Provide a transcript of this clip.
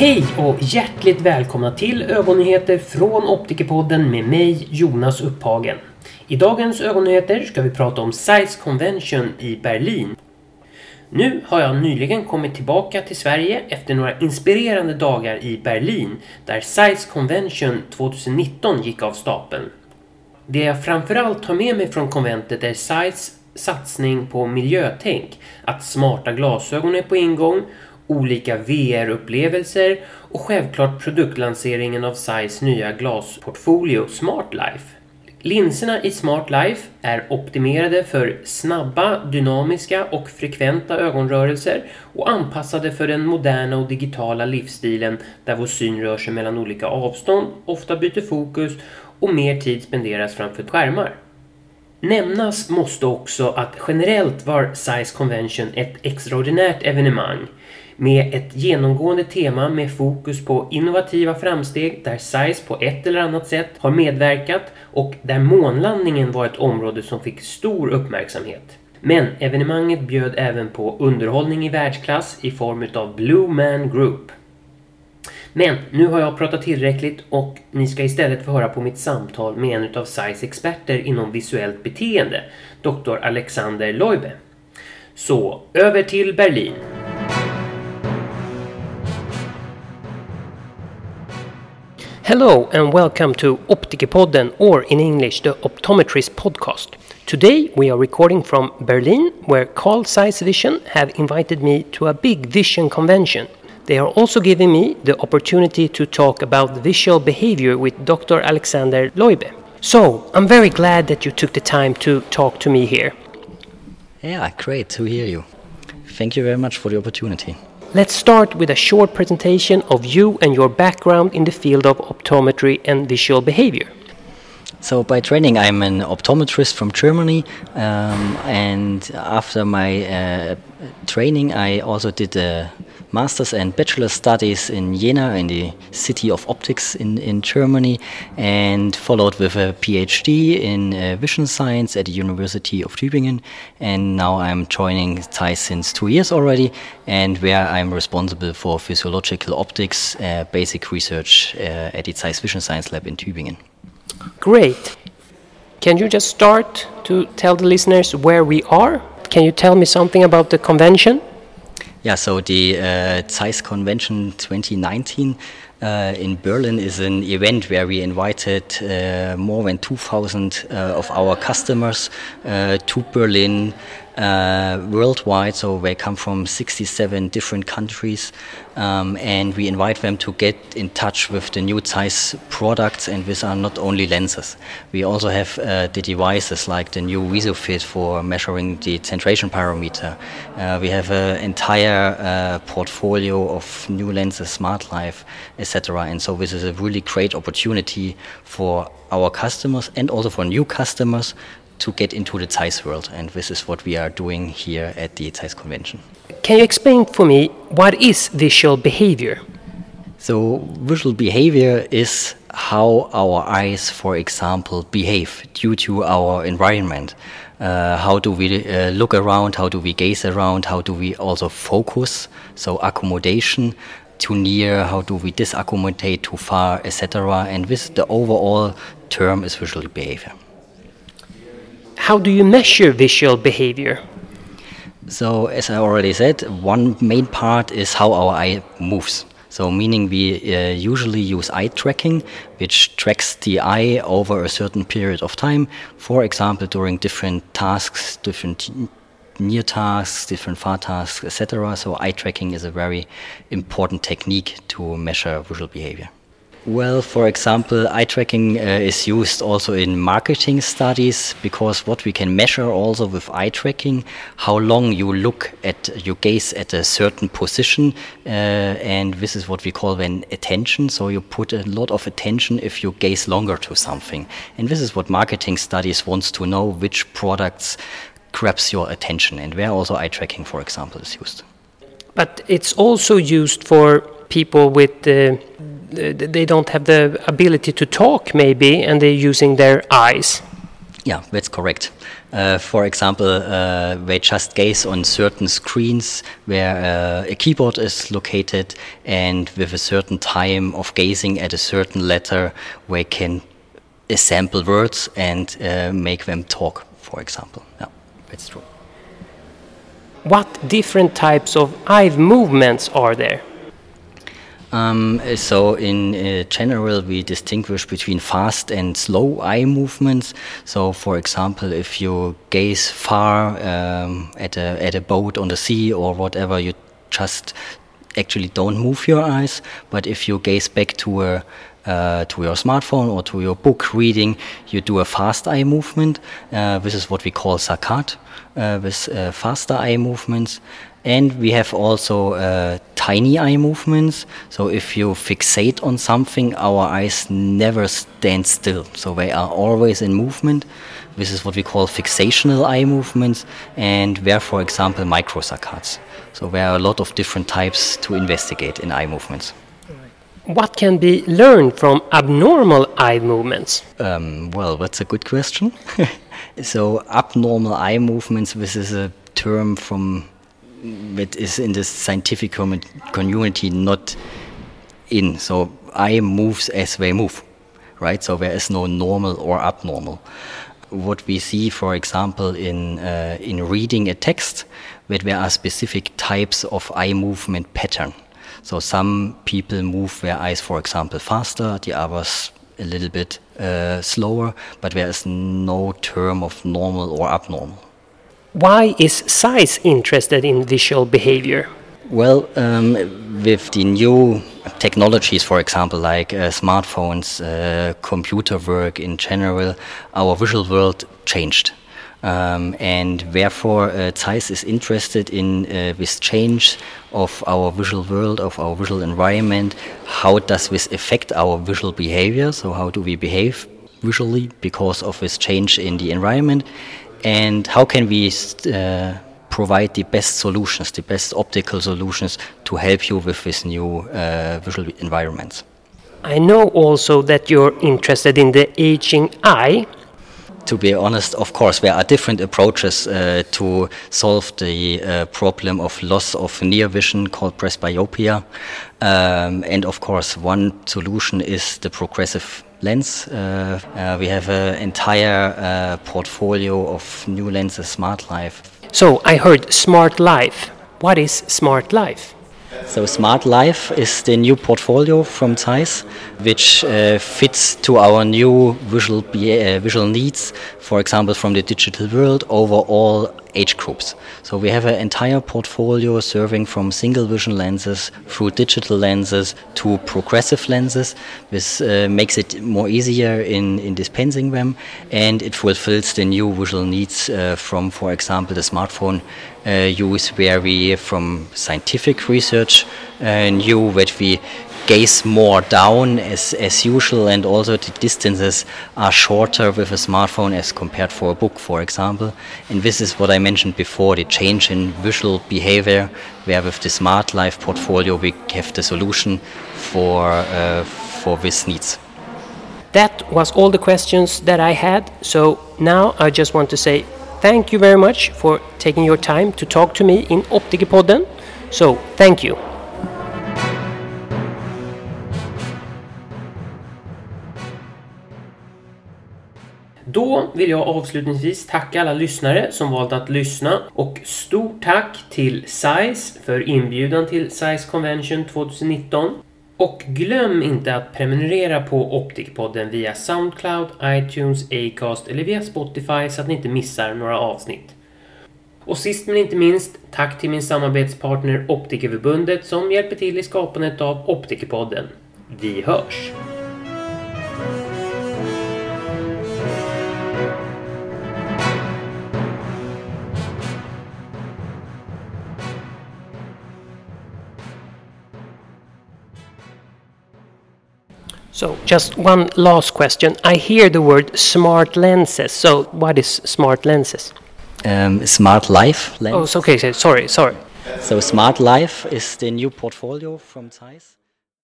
Hej och hjärtligt välkomna till ögonnyheter från Optikerpodden med mig Jonas Upphagen. I dagens ögonnyheter ska vi prata om Size Convention i Berlin. Nu har jag nyligen kommit tillbaka till Sverige efter några inspirerande dagar i Berlin där Size Convention 2019 gick av stapeln. Det jag framförallt tar med mig från konventet är Size satsning på miljötänk, att smarta glasögon är på ingång olika VR-upplevelser och självklart produktlanseringen av SAIs nya glasportfolio Smart Life. Linserna i Smart Life är optimerade för snabba, dynamiska och frekventa ögonrörelser och anpassade för den moderna och digitala livsstilen där vår syn rör sig mellan olika avstånd, ofta byter fokus och mer tid spenderas framför skärmar. Nämnas måste också att generellt var Size Convention ett extraordinärt evenemang med ett genomgående tema med fokus på innovativa framsteg där SAIS på ett eller annat sätt har medverkat och där månlandningen var ett område som fick stor uppmärksamhet. Men evenemanget bjöd även på underhållning i världsklass i form av Blue Man Group. Men nu har jag pratat tillräckligt och ni ska istället få höra på mitt samtal med en av SAIS experter inom visuellt beteende, Dr. Alexander Loibe. Så, över till Berlin. Hello and welcome to Optikerpodden, or in English, the Optometrist podcast. Today we are recording from Berlin, where Carl Zeiss Vision have invited me to a big vision convention. They are also giving me the opportunity to talk about visual behavior with Dr. Alexander Leube. So, I'm very glad that you took the time to talk to me here. Yeah, great to hear you. Thank you very much for the opportunity. Let's start with a short presentation of you and your background in the field of optometry and visual behavior. So, by training, I'm an optometrist from Germany, um, and after my uh, training, I also did a master's and bachelor studies in Jena, in the city of optics in, in Germany, and followed with a PhD in uh, vision science at the University of Tübingen. And now I'm joining Zeiss since two years already, and where I'm responsible for physiological optics, uh, basic research uh, at the Zeiss Vision Science Lab in Tübingen. Great. Can you just start to tell the listeners where we are? Can you tell me something about the convention? Yeah, so the uh, Zeiss Convention 2019 uh, in Berlin is an event where we invited uh, more than 2,000 uh, of our customers uh, to Berlin uh, worldwide. So they come from 67 different countries, um, and we invite them to get in touch with the new Zeiss products. And these are not only lenses. We also have uh, the devices like the new VisuFit for measuring the centration parameter. Uh, we have an entire uh, portfolio of new lenses, Smart Life, etc. And so this is a really great opportunity for our customers and also for new customers to get into the Zeiss world. And this is what we are doing here at the Zeiss convention. Can you explain for me what is visual behavior? So, visual behavior is how our eyes, for example, behave due to our environment. Uh, how do we uh, look around? How do we gaze around? How do we also focus? So, accommodation too near, how do we disaccommodate too far, etc. And this, the overall term is visual behavior how do you measure visual behavior? So, as I already said, one main part is how our eye moves. So, meaning we uh, usually use eye tracking, which tracks the eye over a certain period of time. For example, during different tasks, different near tasks, different far tasks, etc. So, eye tracking is a very important technique to measure visual behavior. Well, for example, eye tracking uh, is used also in marketing studies because what we can measure also with eye tracking, how long you look at, you gaze at a certain position, uh, and this is what we call then attention. So you put a lot of attention if you gaze longer to something, and this is what marketing studies wants to know which products grabs your attention, and where also eye tracking, for example, is used. But it's also used for people with. Uh they don't have the ability to talk maybe and they're using their eyes yeah that's correct Uh, for example, uh, they just gaze on certain screens where uh, a keyboard is located, and with a certain time of gazing at a certain letter, they can assemble words and uh, make them talk, for example. Yeah, that's true. What different types of eye movements are there? Um, so, in uh, general, we distinguish between fast and slow eye movements. So, for example, if you gaze far um, at a at a boat on the sea or whatever, you just actually don't move your eyes. But if you gaze back to a uh, to your smartphone or to your book reading, you do a fast eye movement. Uh, this is what we call saccade, uh, with uh, faster eye movements. And we have also uh, tiny eye movements. So if you fixate on something, our eyes never stand still. So they are always in movement. This is what we call fixational eye movements, and where, for example, microsaccades. So there are a lot of different types to investigate in eye movements. What can be learned from abnormal eye movements? Um, well, that's a good question. so, abnormal eye movements, this is a term from that is in the scientific community not in. So, eye moves as they move, right? So, there is no normal or abnormal. What we see, for example, in uh, in reading a text, that there are specific types of eye movement pattern. So some people move their eyes, for example, faster, the others a little bit uh, slower, but there is no term of normal or abnormal. Why is Zeiss interested in visual behavior? Well, um, with the new technologies, for example, like uh, smartphones, uh, computer work in general, our visual world changed. Um, and therefore, uh, Zeiss is interested in uh, this change of our visual world, of our visual environment. How does this affect our visual behavior? So, how do we behave visually because of this change in the environment? And how can we uh, provide the best solutions, the best optical solutions to help you with this new uh, visual environments? I know also that you're interested in the aging eye to be honest, of course, there are different approaches uh, to solve the uh, problem of loss of near vision called presbyopia. Um, and of course, one solution is the progressive lens. Uh, uh we have an entire uh, portfolio of new lenses, Smart Life. So I heard Smart Life. What is Smart Life? So Smart Life is the new portfolio from Zeiss, which uh, fits to our new visual uh, visual needs. For example, from the digital world over all age groups. So we have an entire portfolio serving from single vision lenses through digital lenses to progressive lenses. This uh, makes it more easier in, in dispensing them and it fulfills the new visual needs uh, from, for example, the smartphone uh, use where we, from scientific research, uh, knew that we gaze more down as, as usual, and also the distances are shorter with a smartphone as compared for a book, for example. And this is what I mentioned before the change in visual behavior, where with the Smart Life portfolio we have the solution for, uh, for these needs. That was all the questions that I had. So now I just want to say thank you very much for taking your time to talk to me in Optikerpodden. So thank you. Då vill jag avslutningsvis tacka alla lyssnare som valt att lyssna och stort tack till SISE för inbjudan till SISE Convention 2019. Och glöm inte att prenumerera på Optikpodden via Soundcloud, iTunes, Acast eller via Spotify så att ni inte missar några avsnitt. Och sist men inte minst, tack till min samarbetspartner Optikerförbundet som hjälper till i skapandet av Optikerpodden. Vi hörs! So just one last question. I hear the word smart lenses. So what is smart lenses? Um, smart Life lens. Oh, okay. Sorry, sorry. So Smart Life is the new portfolio from Zeiss.